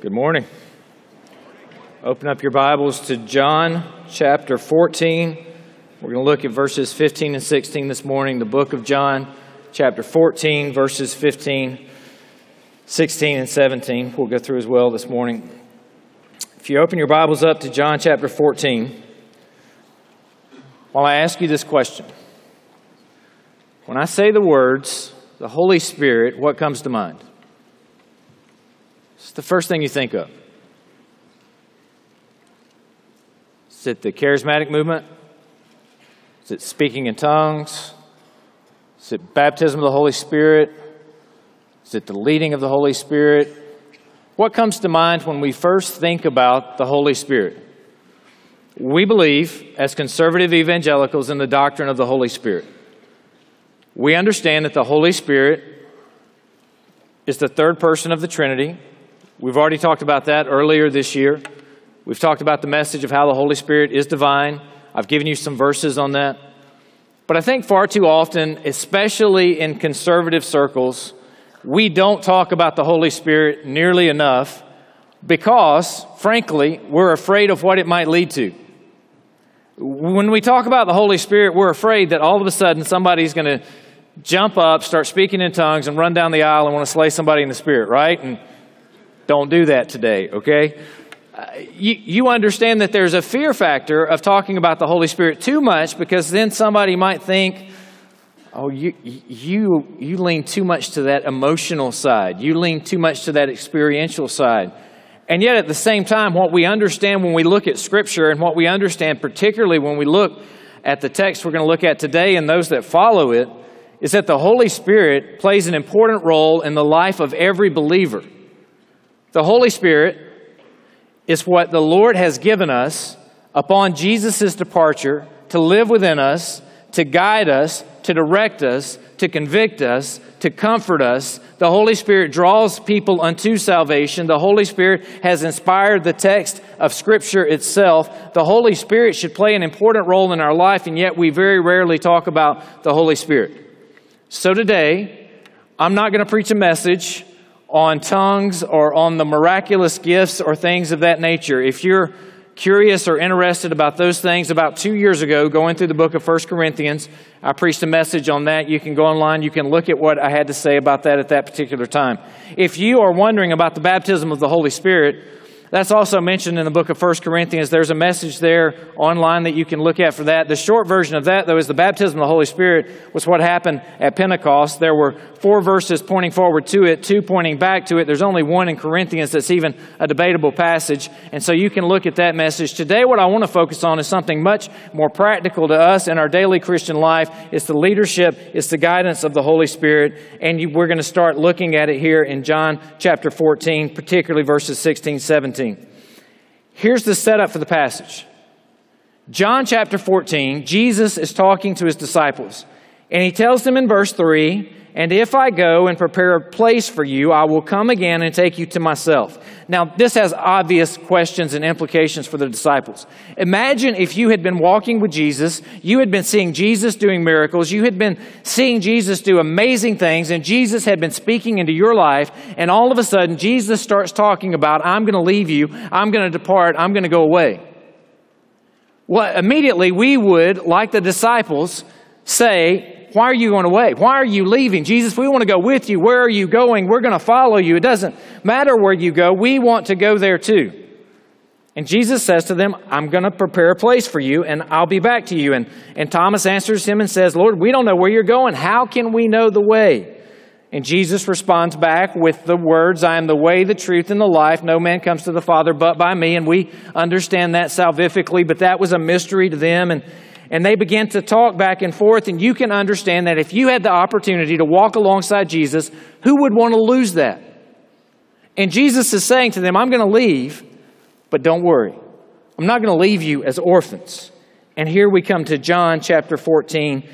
Good morning. Open up your Bibles to John chapter 14. We're going to look at verses 15 and 16 this morning. The book of John, chapter 14, verses 15, 16, and 17. We'll go through as well this morning. If you open your Bibles up to John chapter 14, while I ask you this question When I say the words, the Holy Spirit, what comes to mind? It's the first thing you think of. Is it the charismatic movement? Is it speaking in tongues? Is it baptism of the Holy Spirit? Is it the leading of the Holy Spirit? What comes to mind when we first think about the Holy Spirit? We believe, as conservative evangelicals, in the doctrine of the Holy Spirit. We understand that the Holy Spirit is the third person of the Trinity. We've already talked about that earlier this year. We've talked about the message of how the Holy Spirit is divine. I've given you some verses on that. But I think far too often, especially in conservative circles, we don't talk about the Holy Spirit nearly enough because, frankly, we're afraid of what it might lead to. When we talk about the Holy Spirit, we're afraid that all of a sudden somebody's going to jump up, start speaking in tongues, and run down the aisle and want to slay somebody in the Spirit, right? And don't do that today, okay? Uh, you, you understand that there's a fear factor of talking about the Holy Spirit too much because then somebody might think, oh, you, you, you lean too much to that emotional side. You lean too much to that experiential side. And yet, at the same time, what we understand when we look at Scripture and what we understand, particularly when we look at the text we're going to look at today and those that follow it, is that the Holy Spirit plays an important role in the life of every believer. The Holy Spirit is what the Lord has given us upon Jesus' departure to live within us, to guide us, to direct us, to convict us, to comfort us. The Holy Spirit draws people unto salvation. The Holy Spirit has inspired the text of Scripture itself. The Holy Spirit should play an important role in our life, and yet we very rarely talk about the Holy Spirit. So today, I'm not going to preach a message on tongues or on the miraculous gifts or things of that nature. If you're curious or interested about those things, about two years ago, going through the book of First Corinthians, I preached a message on that. You can go online, you can look at what I had to say about that at that particular time. If you are wondering about the baptism of the Holy Spirit, that's also mentioned in the book of 1 Corinthians. There's a message there online that you can look at for that. The short version of that, though, is the baptism of the Holy Spirit was what happened at Pentecost. There were four verses pointing forward to it, two pointing back to it. There's only one in Corinthians that's even a debatable passage. And so you can look at that message. Today, what I want to focus on is something much more practical to us in our daily Christian life. It's the leadership, it's the guidance of the Holy Spirit. And we're going to start looking at it here in John chapter 14, particularly verses 16, 17. 17. Here's the setup for the passage. John chapter 14, Jesus is talking to his disciples, and he tells them in verse 3 and if I go and prepare a place for you, I will come again and take you to myself. Now, this has obvious questions and implications for the disciples. Imagine if you had been walking with Jesus, you had been seeing Jesus doing miracles, you had been seeing Jesus do amazing things, and Jesus had been speaking into your life, and all of a sudden, Jesus starts talking about, I'm going to leave you, I'm going to depart, I'm going to go away. Well, immediately we would, like the disciples, say, why are you going away? Why are you leaving? Jesus, we want to go with you. Where are you going? We're going to follow you. It doesn't matter where you go. We want to go there too. And Jesus says to them, I'm going to prepare a place for you and I'll be back to you. And, and Thomas answers him and says, Lord, we don't know where you're going. How can we know the way? And Jesus responds back with the words, I am the way, the truth, and the life. No man comes to the Father but by me. And we understand that salvifically, but that was a mystery to them. And, and they begin to talk back and forth. And you can understand that if you had the opportunity to walk alongside Jesus, who would want to lose that? And Jesus is saying to them, I'm going to leave, but don't worry. I'm not going to leave you as orphans. And here we come to John chapter 14,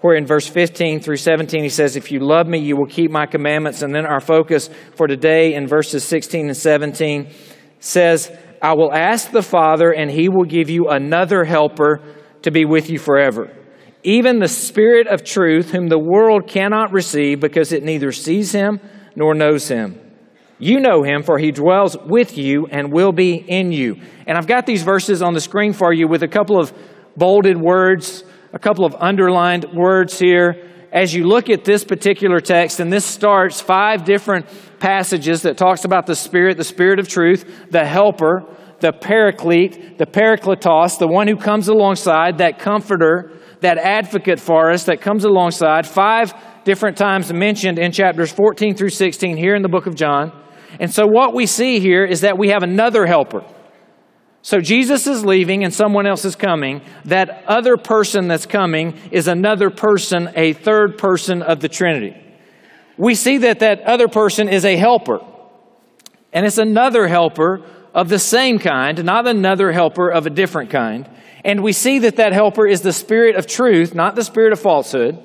where in verse 15 through 17 he says, If you love me, you will keep my commandments. And then our focus for today in verses 16 and 17 says, I will ask the Father, and he will give you another helper to be with you forever. Even the Spirit of truth, whom the world cannot receive because it neither sees him nor knows him. You know him, for he dwells with you and will be in you. And I've got these verses on the screen for you with a couple of bolded words, a couple of underlined words here. As you look at this particular text, and this starts five different passages that talks about the Spirit, the Spirit of truth, the helper, the paraclete, the parakletos, the one who comes alongside, that comforter, that advocate for us that comes alongside. Five different times mentioned in chapters 14 through 16 here in the book of John. And so what we see here is that we have another helper. So Jesus is leaving and someone else is coming. That other person that's coming is another person, a third person of the Trinity. We see that that other person is a helper. And it's another helper of the same kind, not another helper of a different kind. And we see that that helper is the spirit of truth, not the spirit of falsehood.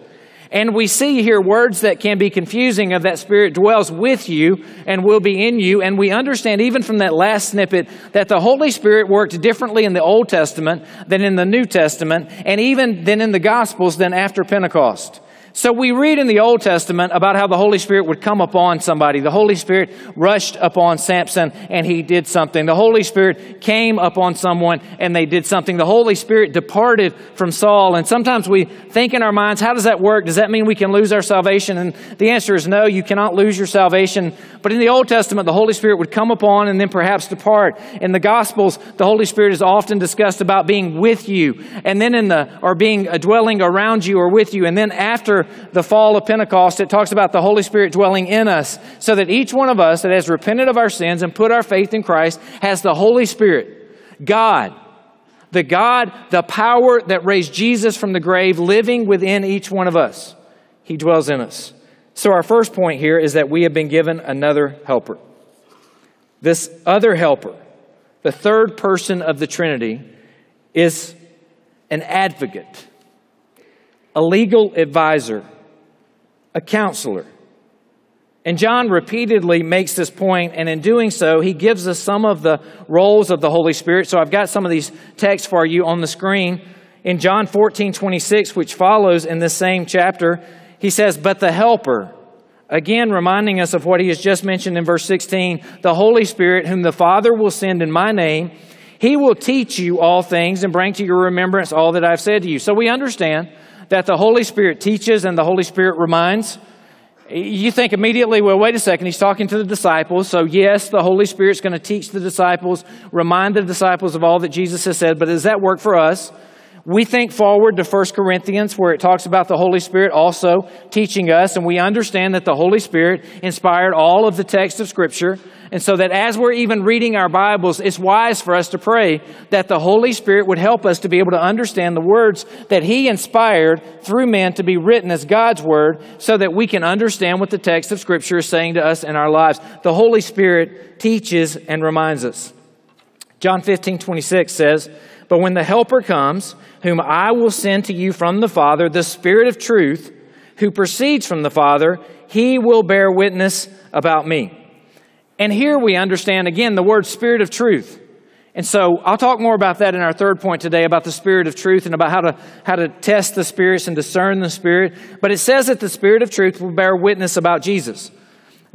And we see here words that can be confusing of that Spirit dwells with you and will be in you. And we understand even from that last snippet that the Holy Spirit worked differently in the Old Testament than in the New Testament, and even than in the Gospels than after Pentecost. So we read in the Old Testament about how the Holy Spirit would come upon somebody. The Holy Spirit rushed upon Samson and he did something. The Holy Spirit came upon someone and they did something. The Holy Spirit departed from Saul. And sometimes we think in our minds, how does that work? Does that mean we can lose our salvation? And the answer is no, you cannot lose your salvation. But in the Old Testament, the Holy Spirit would come upon and then perhaps depart. In the Gospels, the Holy Spirit is often discussed about being with you and then in the, or being a dwelling around you or with you. And then after the fall of Pentecost, it talks about the Holy Spirit dwelling in us, so that each one of us that has repented of our sins and put our faith in Christ has the Holy Spirit, God, the God, the power that raised Jesus from the grave, living within each one of us. He dwells in us. So, our first point here is that we have been given another helper. This other helper, the third person of the Trinity, is an advocate a legal advisor, a counselor. And John repeatedly makes this point, and in doing so, he gives us some of the roles of the Holy Spirit. So I've got some of these texts for you on the screen. In John 14, 26, which follows in this same chapter, he says, But the Helper, again reminding us of what he has just mentioned in verse 16, the Holy Spirit, whom the Father will send in my name, he will teach you all things and bring to your remembrance all that I've said to you. So we understand that the Holy Spirit teaches and the Holy Spirit reminds, you think immediately, well, wait a second, he's talking to the disciples. So, yes, the Holy Spirit's going to teach the disciples, remind the disciples of all that Jesus has said, but does that work for us? We think forward to 1 Corinthians where it talks about the Holy Spirit also teaching us, and we understand that the Holy Spirit inspired all of the text of Scripture. And so that as we're even reading our Bibles, it's wise for us to pray that the Holy Spirit would help us to be able to understand the words that He inspired through men to be written as God's Word so that we can understand what the text of Scripture is saying to us in our lives. The Holy Spirit teaches and reminds us. John 15, 26 says, But when the Helper comes, whom I will send to you from the Father, the Spirit of truth, who proceeds from the Father, he will bear witness about me. And here we understand again the word Spirit of truth. And so I'll talk more about that in our third point today about the Spirit of truth and about how to, how to test the spirits and discern the Spirit. But it says that the Spirit of truth will bear witness about Jesus.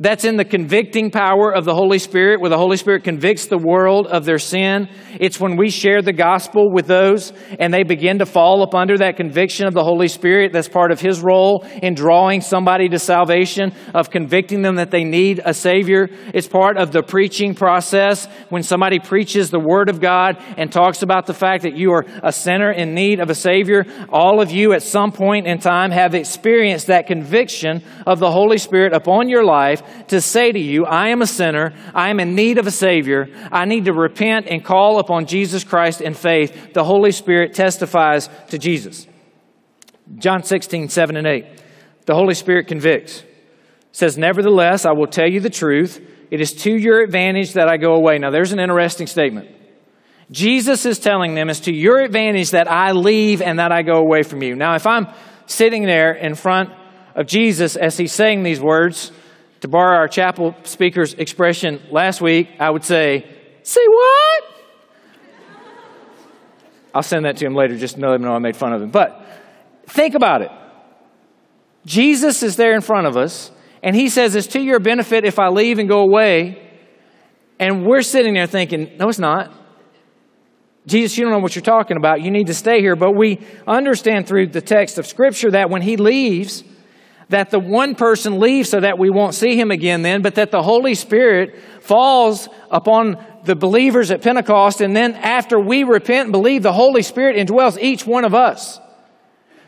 That's in the convicting power of the Holy Spirit, where the Holy Spirit convicts the world of their sin. It's when we share the gospel with those and they begin to fall up under that conviction of the Holy Spirit. That's part of His role in drawing somebody to salvation, of convicting them that they need a Savior. It's part of the preaching process when somebody preaches the Word of God and talks about the fact that you are a sinner in need of a Savior. All of you at some point in time have experienced that conviction of the Holy Spirit upon your life to say to you, I am a sinner. I am in need of a Savior. I need to repent and call upon Jesus Christ in faith. The Holy Spirit testifies to Jesus. John 16, 7 and 8. The Holy Spirit convicts. says, Nevertheless, I will tell you the truth. It is to your advantage that I go away. Now, there's an interesting statement. Jesus is telling them, It's to your advantage that I leave and that I go away from you. Now, if I'm sitting there in front of Jesus as he's saying these words, to borrow our chapel speaker's expression last week, I would say, Say what? I'll send that to him later just to let him know I made fun of him. But think about it. Jesus is there in front of us, And he says, It's to your benefit if I leave and go away. And we're sitting there thinking, No, it's not. Jesus, you don't know what you're talking about. You need to stay here. But we understand through the text of Scripture that when he leaves, that the one person leaves so that we won't see him again then, but that the Holy Spirit falls upon the believers at Pentecost, and then after we repent and believe, the Holy Spirit indwells each one of us.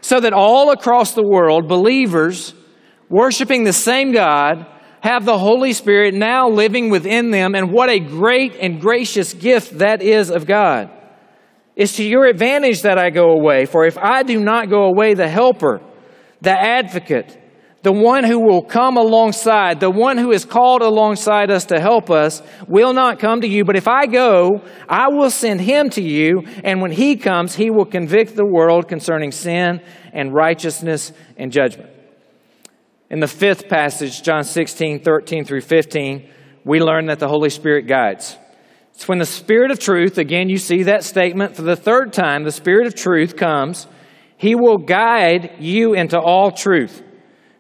So that all across the world, believers worshiping the same God have the Holy Spirit now living within them, and what a great and gracious gift that is of God. It's to your advantage that I go away, for if I do not go away, the Helper, the Advocate, the one who will come alongside, the one who is called alongside us to help us, will not come to you. But if I go, I will send him to you. And when he comes, he will convict the world concerning sin and righteousness and judgment. In the fifth passage, John 16, 13 through 15, we learn that the Holy Spirit guides. It's when the Spirit of truth, again, you see that statement for the third time, the Spirit of truth comes, he will guide you into all truth.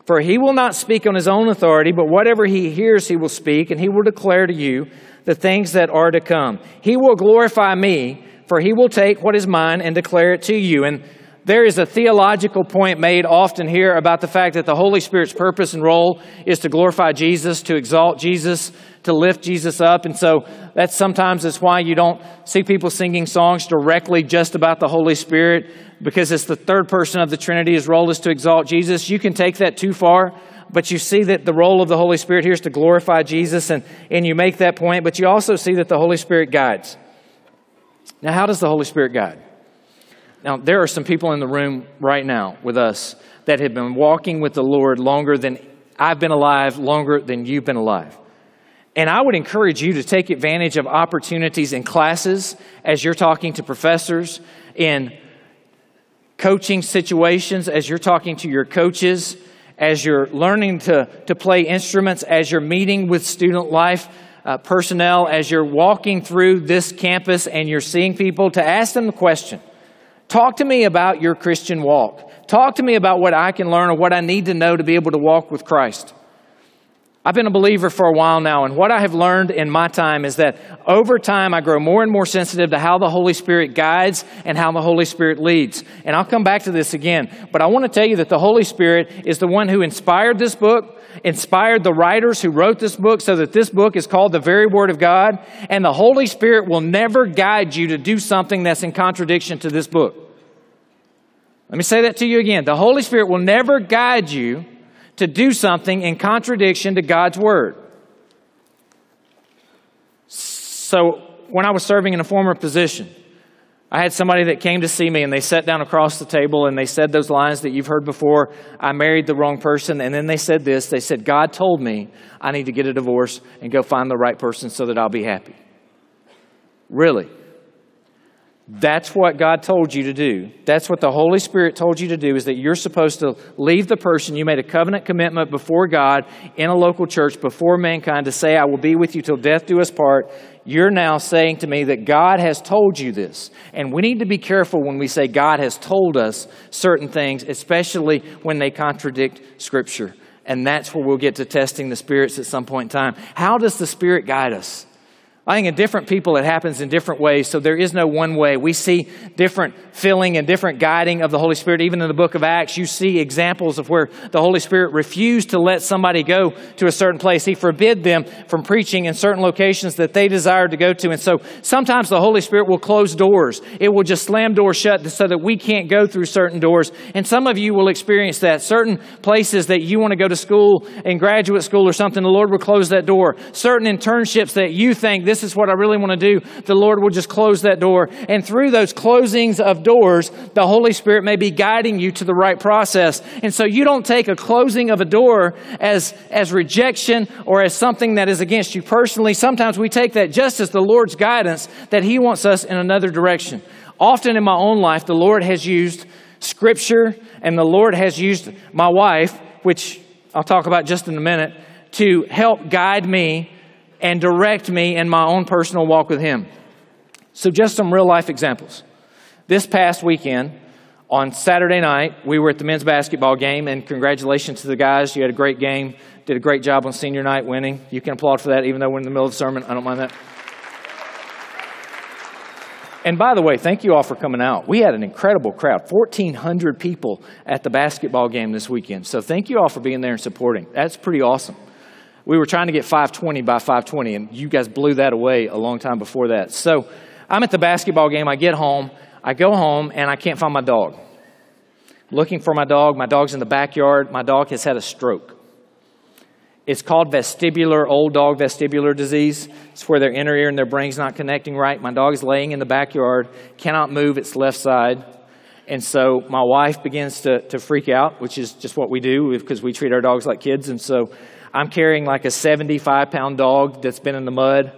For he will not speak on his own authority, but whatever he hears, he will speak, and he will declare to you the things that are to come. He will glorify me, for he will take what is mine and declare it to you. And there is a theological point made often here about the fact that the Holy Spirit's purpose and role is to glorify Jesus, to exalt Jesus, to lift Jesus up. And so that's sometimes it's why you don't see people singing songs directly just about the Holy Spirit because it's the third person of the Trinity. His role is to exalt Jesus. You can take that too far, but you see that the role of the Holy Spirit here is to glorify Jesus, and, and you make that point, but you also see that the Holy Spirit guides. Now, how does the Holy Spirit guide? Now, there are some people in the room right now with us that have been walking with the Lord longer than I've been alive, longer than you've been alive. And I would encourage you to take advantage of opportunities in classes as you're talking to professors, in coaching situations, as you're talking to your coaches, as you're learning to, to play instruments, as you're meeting with student life uh, personnel, as you're walking through this campus and you're seeing people, to ask them the question Talk to me about your Christian walk. Talk to me about what I can learn or what I need to know to be able to walk with Christ. I've been a believer for a while now, and what I have learned in my time is that over time I grow more and more sensitive to how the Holy Spirit guides and how the Holy Spirit leads. And I'll come back to this again, but I want to tell you that the Holy Spirit is the one who inspired this book, inspired the writers who wrote this book, so that this book is called the very Word of God. And the Holy Spirit will never guide you to do something that's in contradiction to this book. Let me say that to you again. The Holy Spirit will never guide you to do something in contradiction to God's word. So, when I was serving in a former position, I had somebody that came to see me and they sat down across the table and they said those lines that you've heard before I married the wrong person. And then they said this they said, God told me I need to get a divorce and go find the right person so that I'll be happy. Really? That's what God told you to do. That's what the Holy Spirit told you to do is that you're supposed to leave the person. You made a covenant commitment before God in a local church, before mankind, to say, I will be with you till death do us part. You're now saying to me that God has told you this. And we need to be careful when we say God has told us certain things, especially when they contradict Scripture. And that's where we'll get to testing the spirits at some point in time. How does the Spirit guide us? I think in different people it happens in different ways, so there is no one way. We see different filling and different guiding of the Holy Spirit. Even in the book of Acts, you see examples of where the Holy Spirit refused to let somebody go to a certain place. He forbid them from preaching in certain locations that they desired to go to. And so sometimes the Holy Spirit will close doors. It will just slam doors shut so that we can't go through certain doors. And some of you will experience that. Certain places that you want to go to school in graduate school or something, the Lord will close that door. Certain internships that you think this is what I really want to do, the Lord will just close that door. And through those closings of doors, the Holy Spirit may be guiding you to the right process. And so you don't take a closing of a door as, as rejection or as something that is against you personally. Sometimes we take that just as the Lord's guidance that He wants us in another direction. Often in my own life, the Lord has used Scripture and the Lord has used my wife, which I'll talk about just in a minute, to help guide me and direct me in my own personal walk with Him. So, just some real life examples. This past weekend, On Saturday night, we were at the men's basketball game, and congratulations to the guys. You had a great game, did a great job on senior night winning. You can applaud for that, even though we're in the middle of the sermon. I don't mind that. And by the way, thank you all for coming out. We had an incredible crowd 1,400 people at the basketball game this weekend. So thank you all for being there and supporting. That's pretty awesome. We were trying to get 520 by 520, and you guys blew that away a long time before that. So I'm at the basketball game. I get home. I go home, and I can't find my dog. Looking for my dog. My dog's in the backyard. My dog has had a stroke. It's called vestibular, old dog vestibular disease. It's where their inner ear and their brain's not connecting right. My dog is laying in the backyard, cannot move its left side. And so my wife begins to, to freak out, which is just what we do because we treat our dogs like kids. And so I'm carrying like a 75 pound dog that's been in the mud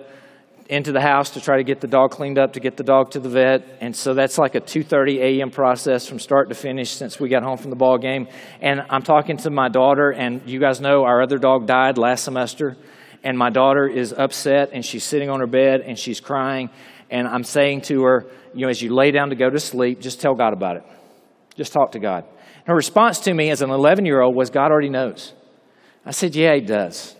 into the house to try to get the dog cleaned up to get the dog to the vet. And so that's like a 2.30 a.m process from start to finish since we got home from the ball game. And i'm talking to my daughter and you guys know our other dog died last semester. And my daughter is upset and she's sitting on her bed and she's crying. And i'm saying to her you know as you lay down to go to sleep just tell god about it. Just talk to god. Her response to me as an 11 year old was god already knows i said yeah he does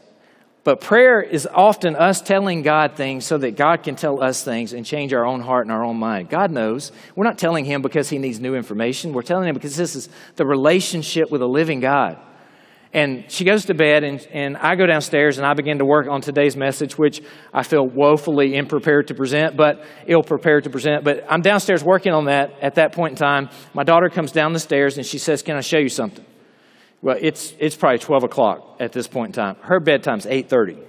but prayer is often us telling God things so that God can tell us things and change our own heart and our own mind. God knows. We're not telling Him because He needs new information. We're telling Him because this is the relationship with a living God. And she goes to bed, and, and I go downstairs and I begin to work on today's message, which I feel woefully unprepared to present, but ill prepared to present. But I'm downstairs working on that at that point in time. My daughter comes down the stairs and she says, Can I show you something? Well, it's, it's probably 12 o'clock at this point in time. Her bedtime's 8.30.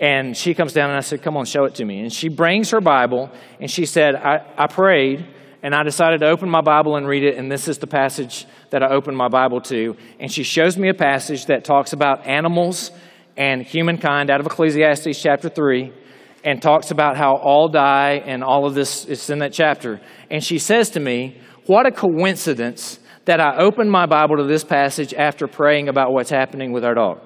And she comes down and I said, come on, show it to me. And she brings her Bible and she said, I, I prayed and I decided to open my Bible and read it. And this is the passage that I opened my Bible to. And she shows me a passage that talks about animals and humankind out of Ecclesiastes chapter 3 and talks about how all die and all of this is in that chapter. And she says to me, What a coincidence that I opened my Bible to this passage after praying about what's happening with our dog.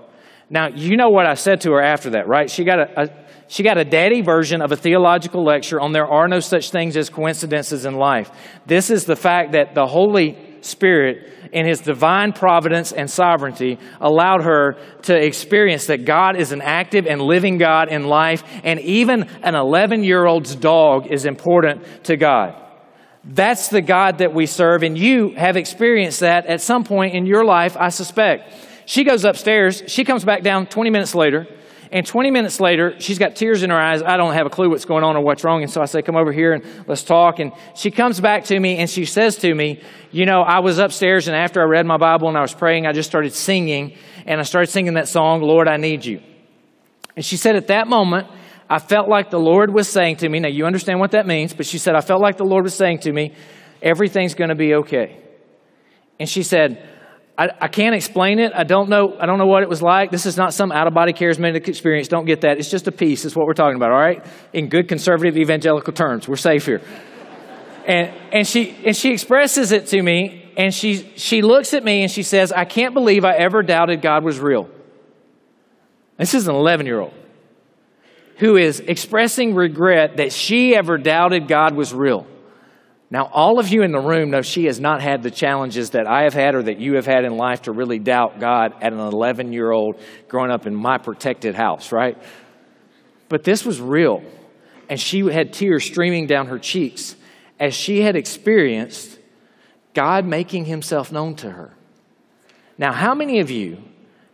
Now, you know what I said to her after that, right? She got a, a, she got a daddy version of a theological lecture on there are no such things as coincidences in life. This is the fact that the Holy Spirit, in His divine providence and sovereignty, allowed her to experience that God is an active and living God in life, and even an 11 year old's dog is important to God. That's the God that we serve, and you have experienced that at some point in your life, I suspect. She goes upstairs, she comes back down 20 minutes later, and 20 minutes later, she's got tears in her eyes. I don't have a clue what's going on or what's wrong. And so I say, Come over here and let's talk. And she comes back to me and she says to me, You know, I was upstairs and after I read my Bible and I was praying, I just started singing. And I started singing that song, Lord, I Need You. And she said, At that moment, I felt like the Lord was saying to me, now you understand what that means, but she said, I felt like the Lord was saying to me, everything's going to be okay. And she said, I, I, can't explain it. I don't know. I don't know what it was like. This is not some out of body charismatic experience. Don't get that. It's just a peace. It's what we're talking about. All right, in good conservative evangelical terms, we're safe here. and and she and she expresses it to me, and she she looks at me and she says, "I can't believe I ever doubted God was real." This is an eleven year old who is expressing regret that she ever doubted God was real. Now, all of you in the room know she has not had the challenges that I have had or that you have had in life to really doubt God at an 11 year old growing up in my protected house, right? But this was real. And she had tears streaming down her cheeks as she had experienced God making himself known to her. Now, how many of you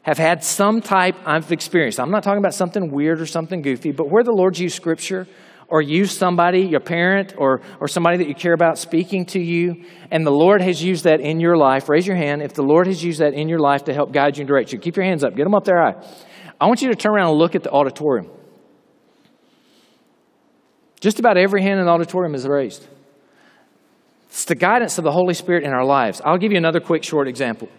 have had some type of experience. I'm not talking about something weird or something goofy, but where the Lord's used scripture or used somebody, your parent or, or somebody that you care about speaking to you, and the Lord has used that in your life. Raise your hand if the Lord has used that in your life to help guide you and direct you. Keep your hands up, get them up there high. I want you to turn around and look at the auditorium. Just about every hand in the auditorium is raised. It's the guidance of the Holy Spirit in our lives. I'll give you another quick, short example.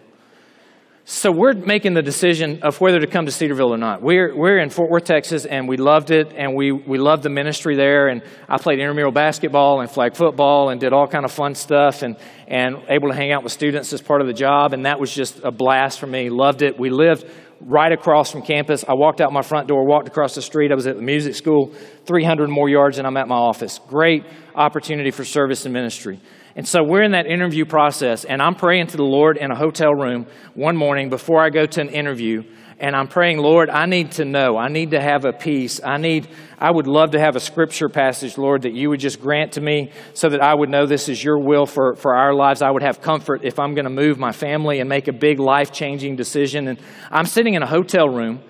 So we're making the decision of whether to come to Cedarville or not. We're, we're in Fort Worth, Texas, and we loved it, and we, we loved the ministry there. And I played intramural basketball and flag football and did all kind of fun stuff and, and able to hang out with students as part of the job. And that was just a blast for me. Loved it. We lived right across from campus. I walked out my front door, walked across the street. I was at the music school, 300 more yards, and I'm at my office. Great opportunity for service and ministry. And so we're in that interview process, and I'm praying to the Lord in a hotel room one morning before I go to an interview. And I'm praying, Lord, I need to know. I need to have a peace. I need, I would love to have a scripture passage, Lord, that you would just grant to me so that I would know this is your will for, for our lives. I would have comfort if I'm going to move my family and make a big life changing decision. And I'm sitting in a hotel room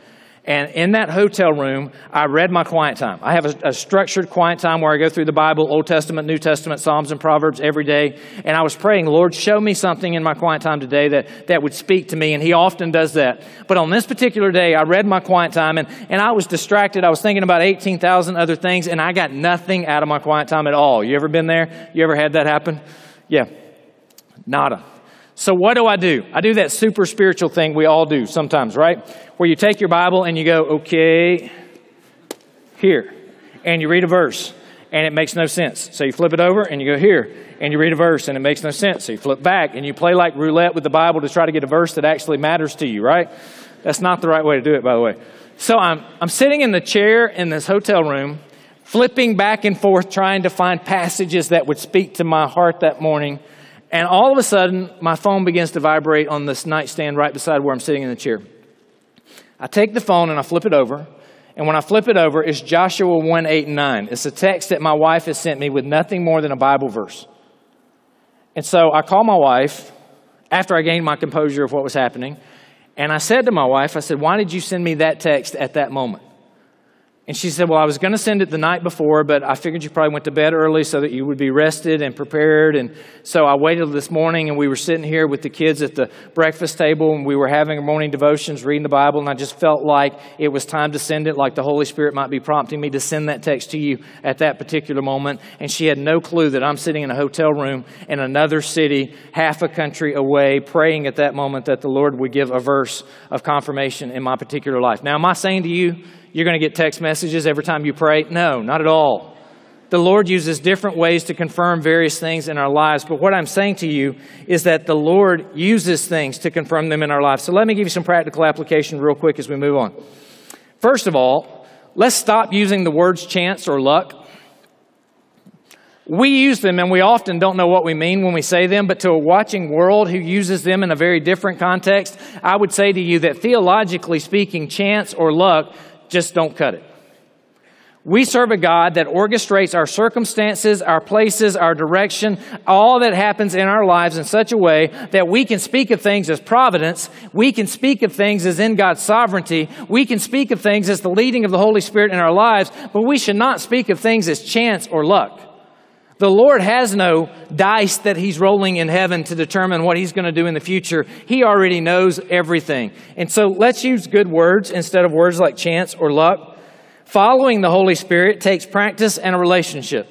and in that hotel room, I read my quiet time. I have a, a, structured quiet time where I go through the Bible, Old Testament, New Testament, Psalms, and Proverbs every day. And I was praying, Lord, show me something in my quiet time today that, that would speak to me. And He often does that. But on this particular day, I read my quiet time and, and I was distracted. I was thinking about 18,000 other things and I got nothing out of my quiet time at all. You ever been there? You ever had that happen? Yeah. Nada. So what do I do? I do that super spiritual thing we all do sometimes, right? Where you take your Bible and you go, okay, here, and you read a verse, and it makes no sense. So you flip it over and you go here, and you read a verse, and it makes no sense. So you flip back and you play like roulette with the Bible to try to get a verse that actually matters to you, right? That's not the right way to do it, by the way. So I'm, I'm sitting in the chair in this hotel room, flipping back and forth, trying to find passages that would speak to my heart that morning and all of a sudden, my phone begins to vibrate on this nightstand right beside where I'm sitting in the chair. I take the phone and I flip it over. And when I flip it over, it's Joshua 1 8 and 9. It's a text that my wife has sent me with nothing more than a Bible verse. And so I call my wife after I gained my composure of what was happening. And I said to my wife, I said, Why did you send me that text at that moment? And she said, Well, I was going to send it the night before, but I figured you probably went to bed early so that you would be rested and prepared. And so I waited this morning, and we were sitting here with the kids at the breakfast table, and we were having our morning devotions, reading the Bible, and I just felt like it was time to send it, like the Holy Spirit might be prompting me to send that text to you at that particular moment. And she had no clue that I'm sitting in a hotel room in another city, half a country away, praying at that moment that the Lord would give a verse of confirmation in my particular life. Now, am I saying to you, you're going to get text messages every time you pray. No, not at all. The Lord uses different ways to confirm various things in our lives. But what I'm saying to you is that the Lord uses things to confirm them in our lives. So let me give you some practical application real quick as we move on. First of all, let's stop using the words chance or luck. We use them and we often don't know what we mean when we say them, but to a watching world who uses them in a very different context, I would say to you that theologically speaking, chance or luck just don't cut it. We serve a God that orchestrates our circumstances, our places, our direction, all that happens in our lives in such a way that we can speak of things as providence. We can speak of things as in God's sovereignty. We can speak of things as the leading of the Holy Spirit in our lives, but we should not speak of things as chance or luck. The Lord has no dice that He's rolling in heaven to determine what He's going to do in the future. He already knows everything. And so let's use good words instead of words like chance or luck. Following the Holy Spirit takes practice and a relationship.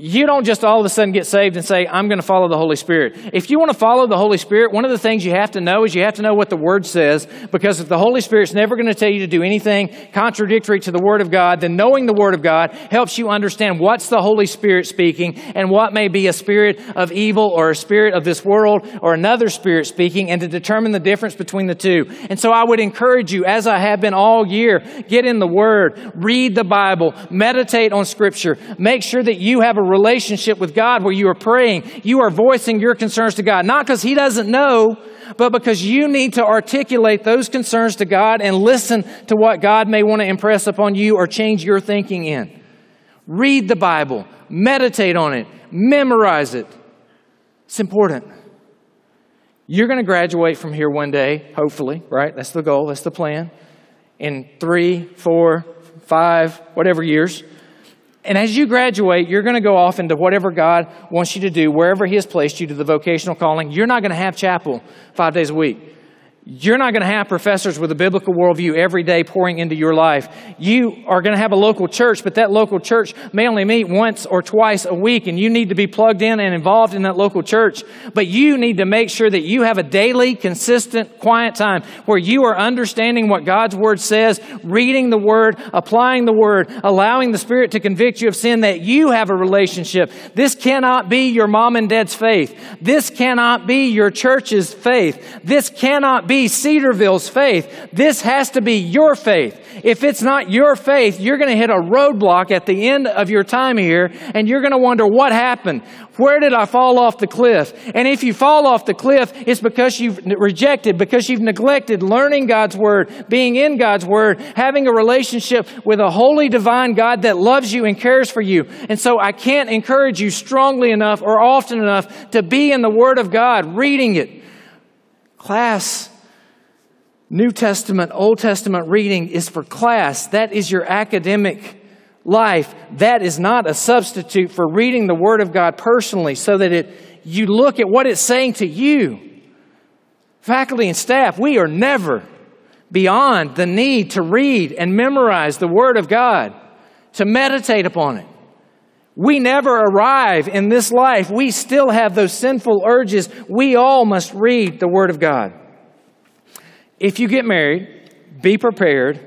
You don't just all of a sudden get saved and say, I'm going to follow the Holy Spirit. If you want to follow the Holy Spirit, one of the things you have to know is you have to know what the Word says, because if the Holy Spirit's never going to tell you to do anything contradictory to the Word of God, then knowing the Word of God helps you understand what's the Holy Spirit speaking and what may be a spirit of evil or a spirit of this world or another spirit speaking and to determine the difference between the two. And so I would encourage you, as I have been all year, get in the Word, read the Bible, meditate on Scripture, make sure that you have a relationship with God where you are praying, you are voicing your concerns to God. Not because He doesn't know, but because you need to articulate those concerns to God and listen to what God may want to impress upon you or change your thinking in. Read the Bible, meditate on it, memorize it. It's important. You're going to graduate from here one day, hopefully, right? That's the goal, that's the plan. In three, four, five, whatever years. And as you graduate, you're going to go off into whatever God wants you to do, wherever He has placed you to the vocational calling. You're not going to have chapel five days a week. You're not going to have professors with a biblical worldview every day pouring into your life. You are going to have a local church, but that local church may only meet once or twice a week, and you need to be plugged in and involved in that local church. But you need to make sure that you have a daily, consistent, quiet time where you are understanding what God's Word says, reading the Word, applying the Word, allowing the Spirit to convict you of sin, that you have a relationship. This cannot be your mom and dad's faith. This cannot be your church's faith. This cannot be Cedarville's faith. This has to be your faith. If it's not your faith, you're going to hit a roadblock at the end of your time here and you're going to wonder what happened. Where did I fall off the cliff? And if you fall off the cliff, it's because you've rejected, because you've neglected learning God's Word, being in God's Word, having a relationship with a holy divine God that loves you and cares for you. And so I can't encourage you strongly enough or often enough to be in the Word of God, reading it. Class, New Testament, Old Testament reading is for class. That is your academic life, that is not a substitute for reading the Word of God personally so that it, you look at what it's saying to you. Faculty and staff, we are never beyond the need to read and memorize the Word of God, to meditate upon it. We never arrive in this life. We still have those sinful urges. We all must read the Word of God. If you get married, be prepared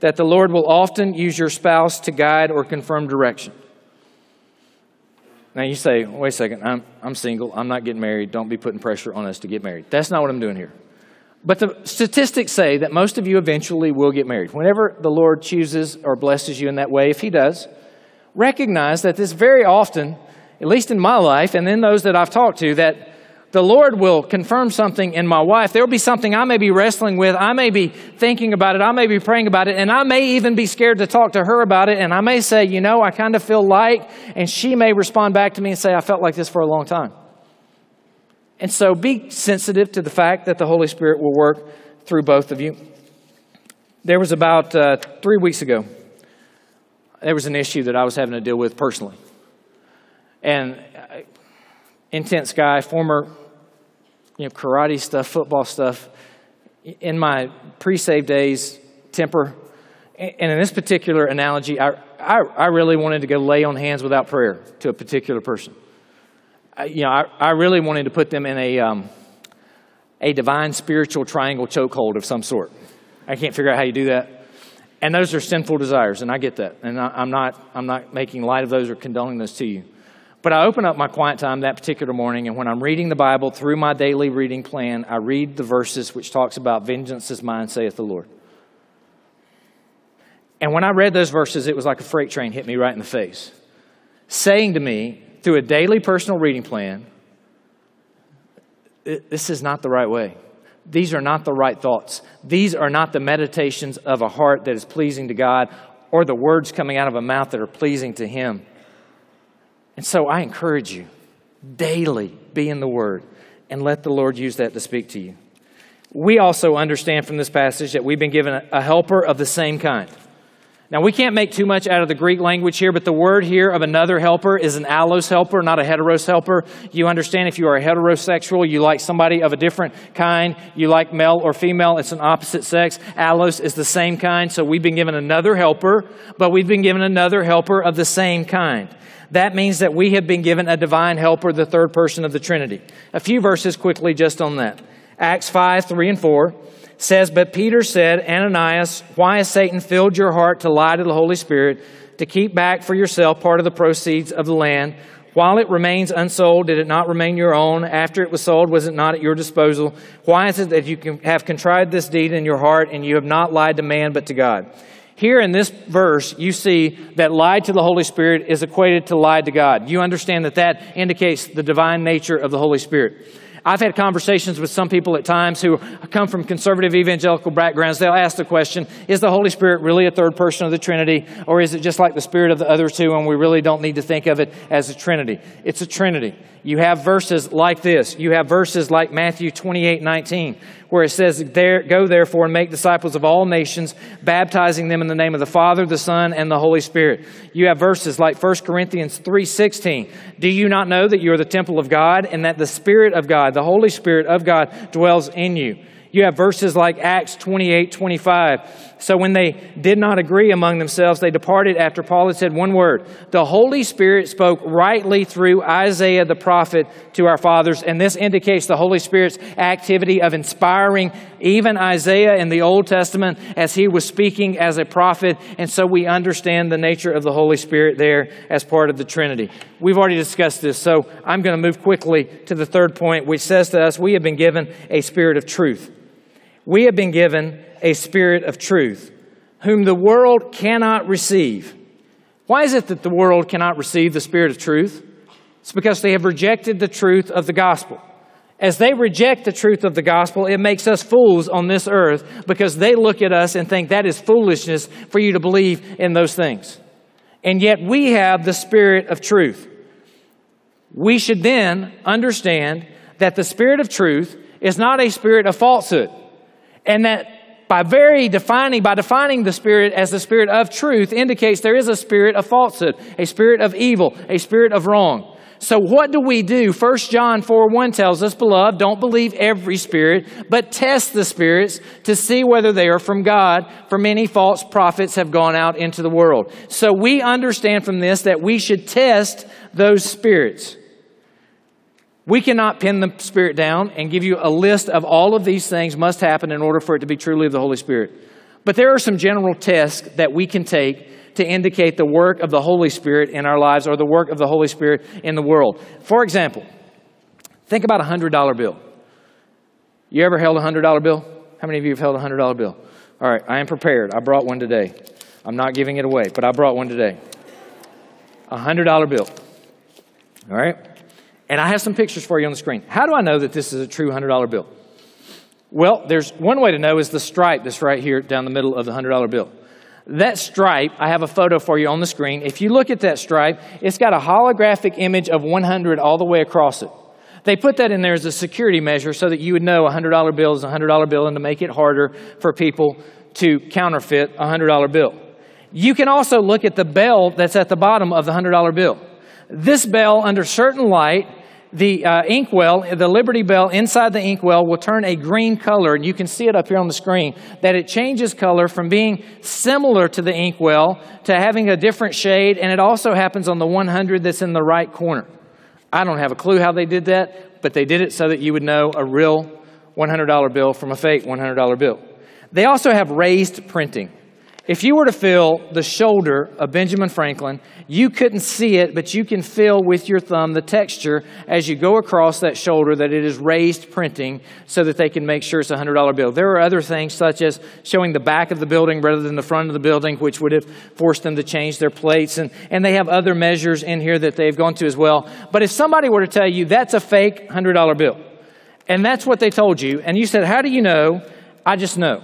that the Lord will often use your spouse to guide or confirm direction. Now you say, wait a second, I'm, I'm single, I'm not getting married, don't be putting pressure on us to get married. That's not what I'm doing here. But the statistics say that most of you eventually will get married. Whenever the Lord chooses or blesses you in that way, if He does, recognize that this very often, at least in my life and in those that I've talked to, that the Lord will confirm something in my wife. There will be something I may be wrestling with. I may be thinking about it. I may be praying about it. And I may even be scared to talk to her about it. And I may say, you know, I kind of feel like, and she may respond back to me and say, I felt like this for a long time. And so be sensitive to the fact that the Holy Spirit will work through both of you. There was about uh, three weeks ago, there was an issue that I was having to deal with personally. And intense guy, former you know, karate stuff, football stuff. In my pre-save days, temper. And in this particular analogy, I, I, I, really wanted to go lay on hands without prayer to a particular person. I, you know, I, I really wanted to put them in a, um, a divine spiritual triangle chokehold of some sort. I can't figure out how you do that. And those are sinful desires, and I get that. And I, I'm, not, I'm not making light of those or condoning those to you. But I open up my quiet time that particular morning, and when I'm reading the Bible through my daily reading plan, I read the verses which talks about vengeance is mine, saith the Lord. And when I read those verses, it was like a freight train hit me right in the face, saying to me through a daily personal reading plan, this is not the right way. These are not the right thoughts. These are not the meditations of a heart that is pleasing to God or the words coming out of a mouth that are pleasing to Him. And so I encourage you daily be in the Word and let the Lord use that to speak to you. We also understand from this passage that we've been given a helper of the same kind. Now, we can't make too much out of the Greek language here, but the word here of another helper is an allos helper, not a heteros helper. You understand if you are a heterosexual, you like somebody of a different kind, you like male or female, it's an opposite sex. Allos is the same kind, so we've been given another helper, but we've been given another helper of the same kind that means that we have been given a divine helper, the third person of the Trinity. A few verses quickly just on that. Acts 5, 3 and 4 says, But Peter said, Ananias, why has Satan filled your heart to lie to the Holy Spirit, to keep back for yourself part of the proceeds of the land? While it remains unsold, did it not remain your own? After it was sold, was it not at your disposal? Why is it that you have contrived this deed in your heart and you have not lied to man but to God? Here in this verse, you see that lie to the Holy Spirit is equated to lie to God. You understand that that indicates the divine nature of the Holy Spirit. I've had conversations with some people at times who come from conservative evangelical backgrounds. They'll ask the question Is the Holy Spirit really a third person of the Trinity? Or is it just like the Spirit of the other two and we really don't need to think of it as a Trinity? It's a Trinity. You have verses like this. You have verses like Matthew 28 19, where it says, there, Go therefore and make disciples of all nations, baptizing them in the name of the Father, the Son, and the Holy Spirit. You have verses like 1 Corinthians 3 16. Do you not know that you are the temple of God and that the Spirit of God, the Holy Spirit of God, dwells in you? You have verses like Acts 28 25. So when they did not agree among themselves, they departed after Paul had said one word. The Holy Spirit spoke rightly through Isaiah the prophet to our fathers, and this indicates the Holy Spirit's activity of inspiring even Isaiah in the Old Testament as he was speaking as a prophet, and so we understand the nature of the Holy Spirit there as part of the Trinity. We've already discussed this, so I'm going to move quickly to the third point, which says to us we have been given a spirit of truth. we have been given a spirit of truth, whom the world cannot receive. Why is it that the world cannot receive the spirit of truth? It's because they have rejected the truth of the gospel. As they reject the truth of the gospel, it makes us fools on this earth because they look at us and think that is foolishness for you to believe in those things. And yet we have the spirit of truth. We should then understand that the spirit of truth is not a spirit of falsehood. And that by very defining, by defining the spirit as the spirit of truth indicates there is a spirit of falsehood, a spirit of evil, a spirit of wrong. So what do we do? 1 John 4 1 tells us, Beloved, don't believe every spirit, but test the spirits to see whether they are from God, for many false prophets have gone out into the world. So we understand from this that we should test those spirits. We cannot pin the Spirit down and give you a list of all of these things must happen in order for it to be truly of the Holy Spirit. But there are some general tests that we can take to indicate the work of the Holy Spirit in our lives or the work of the Holy Spirit in the world. For example, think about a $100 bill. You ever held a $100 bill? How many of you have held a $100 bill? All right, I am prepared. I brought one today. I'm not giving it away, but I brought one today. A $100 bill. All right? And I have some pictures for you on the screen. How do I know that this is a true $100 bill? Well, there's one way to know is the stripe that's right here down the middle of the $100 bill. That stripe, I have a photo for you on the screen. If you look at that stripe, it's got a holographic image of 100 all the way across it. They put that in there as a security measure so that you would know a $100 bill is a $100 bill and to make it harder for people to counterfeit a $100 bill. You can also look at the bell that's at the bottom of the $100 bill. This bell, under certain light, the uh, inkwell, the Liberty Bell inside the inkwell will turn a green color, and you can see it up here on the screen, that it changes color from being similar to the inkwell to having a different shade, and it also happens on the 100 that's in the right corner. I don't have a clue how they did that, but they did it so that you would know a real $100 bill from a fake $100 bill. They also have raised printing. If you were to feel the shoulder of Benjamin Franklin, you couldn't see it, but you can feel with your thumb the texture as you go across that shoulder that it is raised printing so that they can make sure it's a $100 bill. There are other things such as showing the back of the building rather than the front of the building, which would have forced them to change their plates. And, and they have other measures in here that they've gone to as well. But if somebody were to tell you that's a fake $100 bill, and that's what they told you, and you said, How do you know? I just know.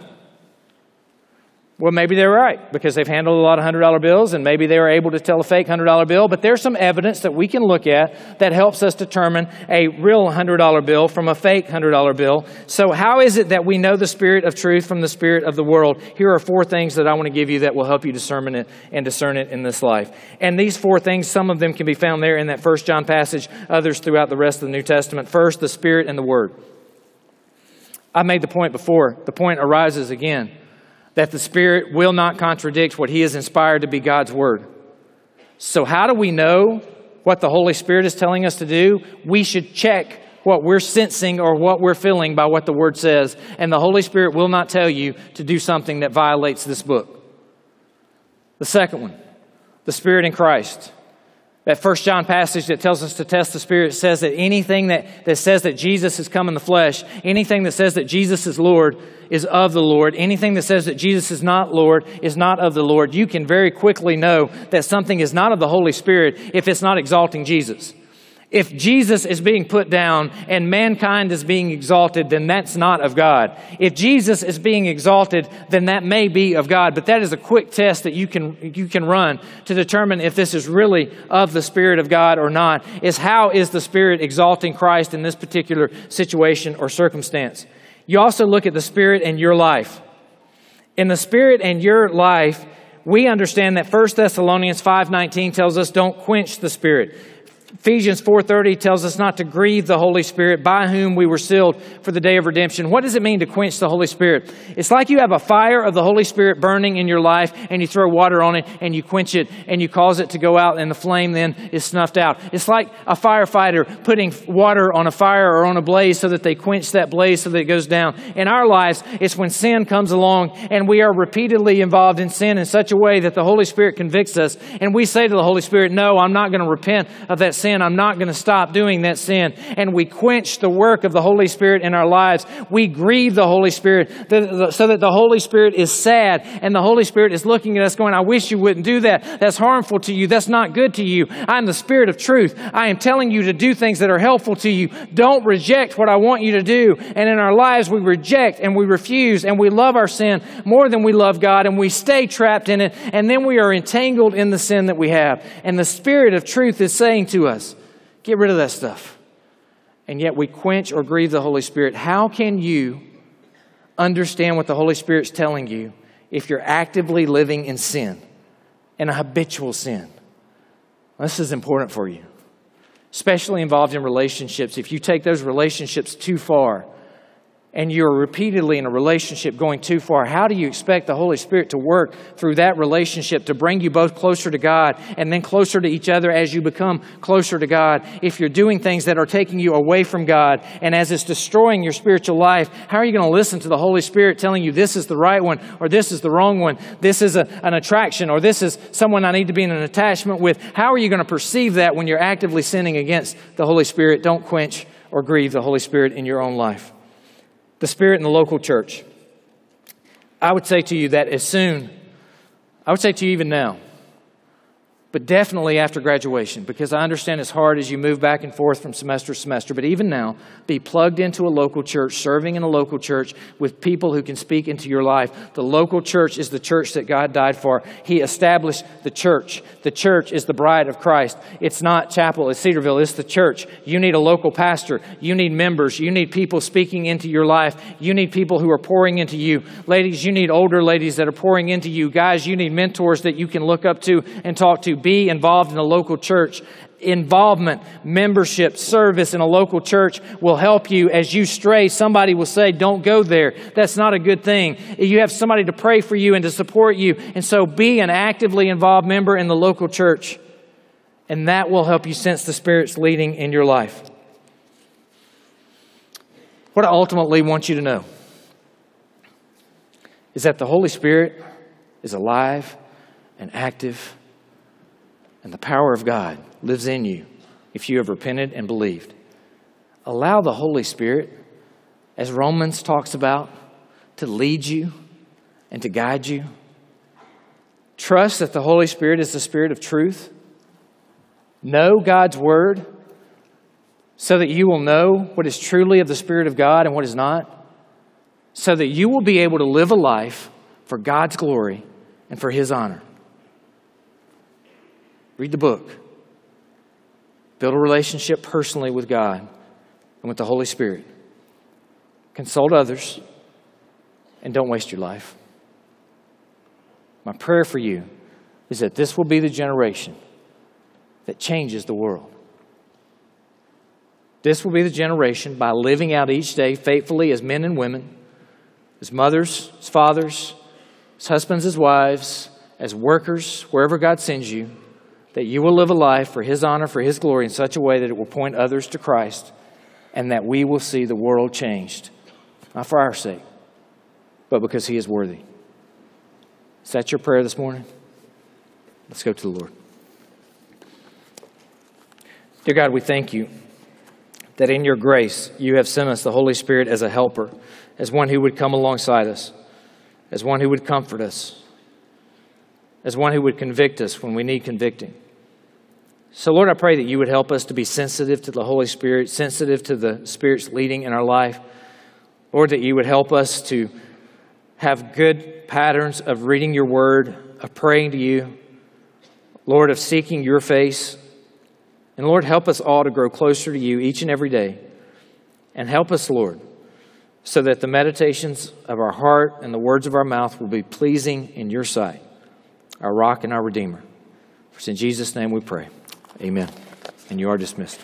Well, maybe they're right because they've handled a lot of $100 bills and maybe they were able to tell a fake $100 bill. But there's some evidence that we can look at that helps us determine a real $100 bill from a fake $100 bill. So, how is it that we know the spirit of truth from the spirit of the world? Here are four things that I want to give you that will help you discern it and discern it in this life. And these four things, some of them can be found there in that First John passage, others throughout the rest of the New Testament. First, the spirit and the word. I made the point before, the point arises again that the Spirit will not contradict what He has inspired to be God's Word. So, how do we know what the Holy Spirit is telling us to do? We should check what we're sensing or what we're feeling by what the Word says. And the Holy Spirit will not tell you to do something that violates this book. The second one, the Spirit in Christ. That first John passage that tells us to test the Spirit says that anything that, that says that Jesus has come in the flesh, anything that says that Jesus is Lord, is of the Lord. Anything that says that Jesus is not Lord is not of the Lord. You can very quickly know that something is not of the Holy Spirit if it's not exalting Jesus. If Jesus is being put down and mankind is being exalted, then that's not of God. If Jesus is being exalted, then that may be of God. But that is a quick test that you can, you can run to determine if this is really of the Spirit of God or not, is how is the Spirit exalting Christ in this particular situation or circumstance. You also look at the Spirit in your life. In the Spirit in your life, we understand that 1 Thessalonians 5:19 tells us don't quench the spirit. Ephesians 4:30 tells us not to grieve the Holy Spirit by whom we were sealed for the day of redemption. What does it mean to quench the Holy Spirit? It's like you have a fire of the Holy Spirit burning in your life and you throw water on it and you quench it and you cause it to go out and the flame then is snuffed out. It's like a firefighter putting water on a fire or on a blaze so that they quench that blaze so that it goes down. In our lives, it's when sin comes along and we are repeatedly involved in sin in such a way that the Holy Spirit convicts us and we say to the Holy Spirit, "No, I'm not going to repent of that sin. I'm not going to stop doing that sin. And we quench the work of the Holy Spirit in our lives. We grieve the Holy Spirit so that the Holy Spirit is sad and the Holy Spirit is looking at us going, I wish you wouldn't do that. That's harmful to you. That's not good to you. I'm the Spirit of truth. I am telling you to do things that are helpful to you. Don't reject what I want you to do. And in our lives, we reject and we refuse and we love our sin more than we love God and we stay trapped in it. And then we are entangled in the sin that we have. And the Spirit of truth is saying to us, get rid of that stuff. And yet we quench or grieve the Holy Spirit. How can you understand what the Holy Spirit's telling you if you're actively living in sin, in a habitual sin? This is important for you, especially involved in relationships. If you take those relationships too far, and you're repeatedly in a relationship going too far, how do you expect the Holy Spirit to work through that relationship to bring you both closer to God and then closer to each other as you become closer to God? If you're doing things that are taking you away from God and as it's destroying your spiritual life, how are you going to listen to the Holy Spirit telling you this is the right one or this is the wrong one? This is a, an attraction or this is someone I need to be in an attachment with. How are you going to perceive that when you're actively sinning against the Holy Spirit? Don't quench or grieve the Holy Spirit in your own life the Spirit in the local church. I would say to you that as soon, I would say to you even now, but definitely after graduation, because I understand it's hard as you move back and forth from semester to semester. But even now, be plugged into a local church, serving in a local church with people who can speak into your life. The local church is the church that God died for. He established the church. The church is the bride of Christ. It's not chapel, it's Cedarville, it's the church. You need a local pastor. You need members. You need people speaking into your life. You need people who are pouring into you. Ladies, you need older ladies that are pouring into you. Guys, you need mentors that you can look up to and talk to be involved in a local church. Involvement, membership, service in a local church will help you as you stray. Somebody will say, Don't go there. That's not a good thing. You have somebody to pray for you and to support you. And so be an actively involved member in the local church. And that will help you sense the Spirit's leading in your life. What I ultimately want you to know is that the Holy Spirit is alive and active and the power of God lives in you if you have repented and believed. Allow the Holy Spirit, as Romans talks about, to lead you and to guide you. Trust that the Holy Spirit is the Spirit of truth. Know God's Word so that you will know what is truly of the Spirit of God and what is not, so that you will be able to live a life for God's glory and for His honor. Read the book. Build a relationship personally with God and with the Holy Spirit. Consult others and don't waste your life. My prayer for you is that this will be the generation that changes the world. This will be the generation by living out each day faithfully as men and women, as mothers, as fathers, as husbands, as wives, as workers, wherever God sends you that you will live a life for His honor, for His glory, in such a way that it will point others to Christ and that we will see the world changed, not for our sake, but because He is worthy. Is that your prayer this morning? Let's go to the Lord. Dear God, we thank you that in your grace you have sent us the Holy Spirit as a helper, as one who would come alongside us, as one who would comfort us, as one who would convict us when we need convicting. So, Lord, I pray that you would help us to be sensitive to the Holy Spirit, sensitive to the Spirit's leading in our life. Lord, that you would help us to have good patterns of reading your word, of praying to you, Lord, of seeking your face. And Lord, help us all to grow closer to you each and every day. And help us, Lord, so that the meditations of our heart and the words of our mouth will be pleasing in your sight, our rock and our redeemer. For in Jesus' name we pray. Amen. And you are dismissed.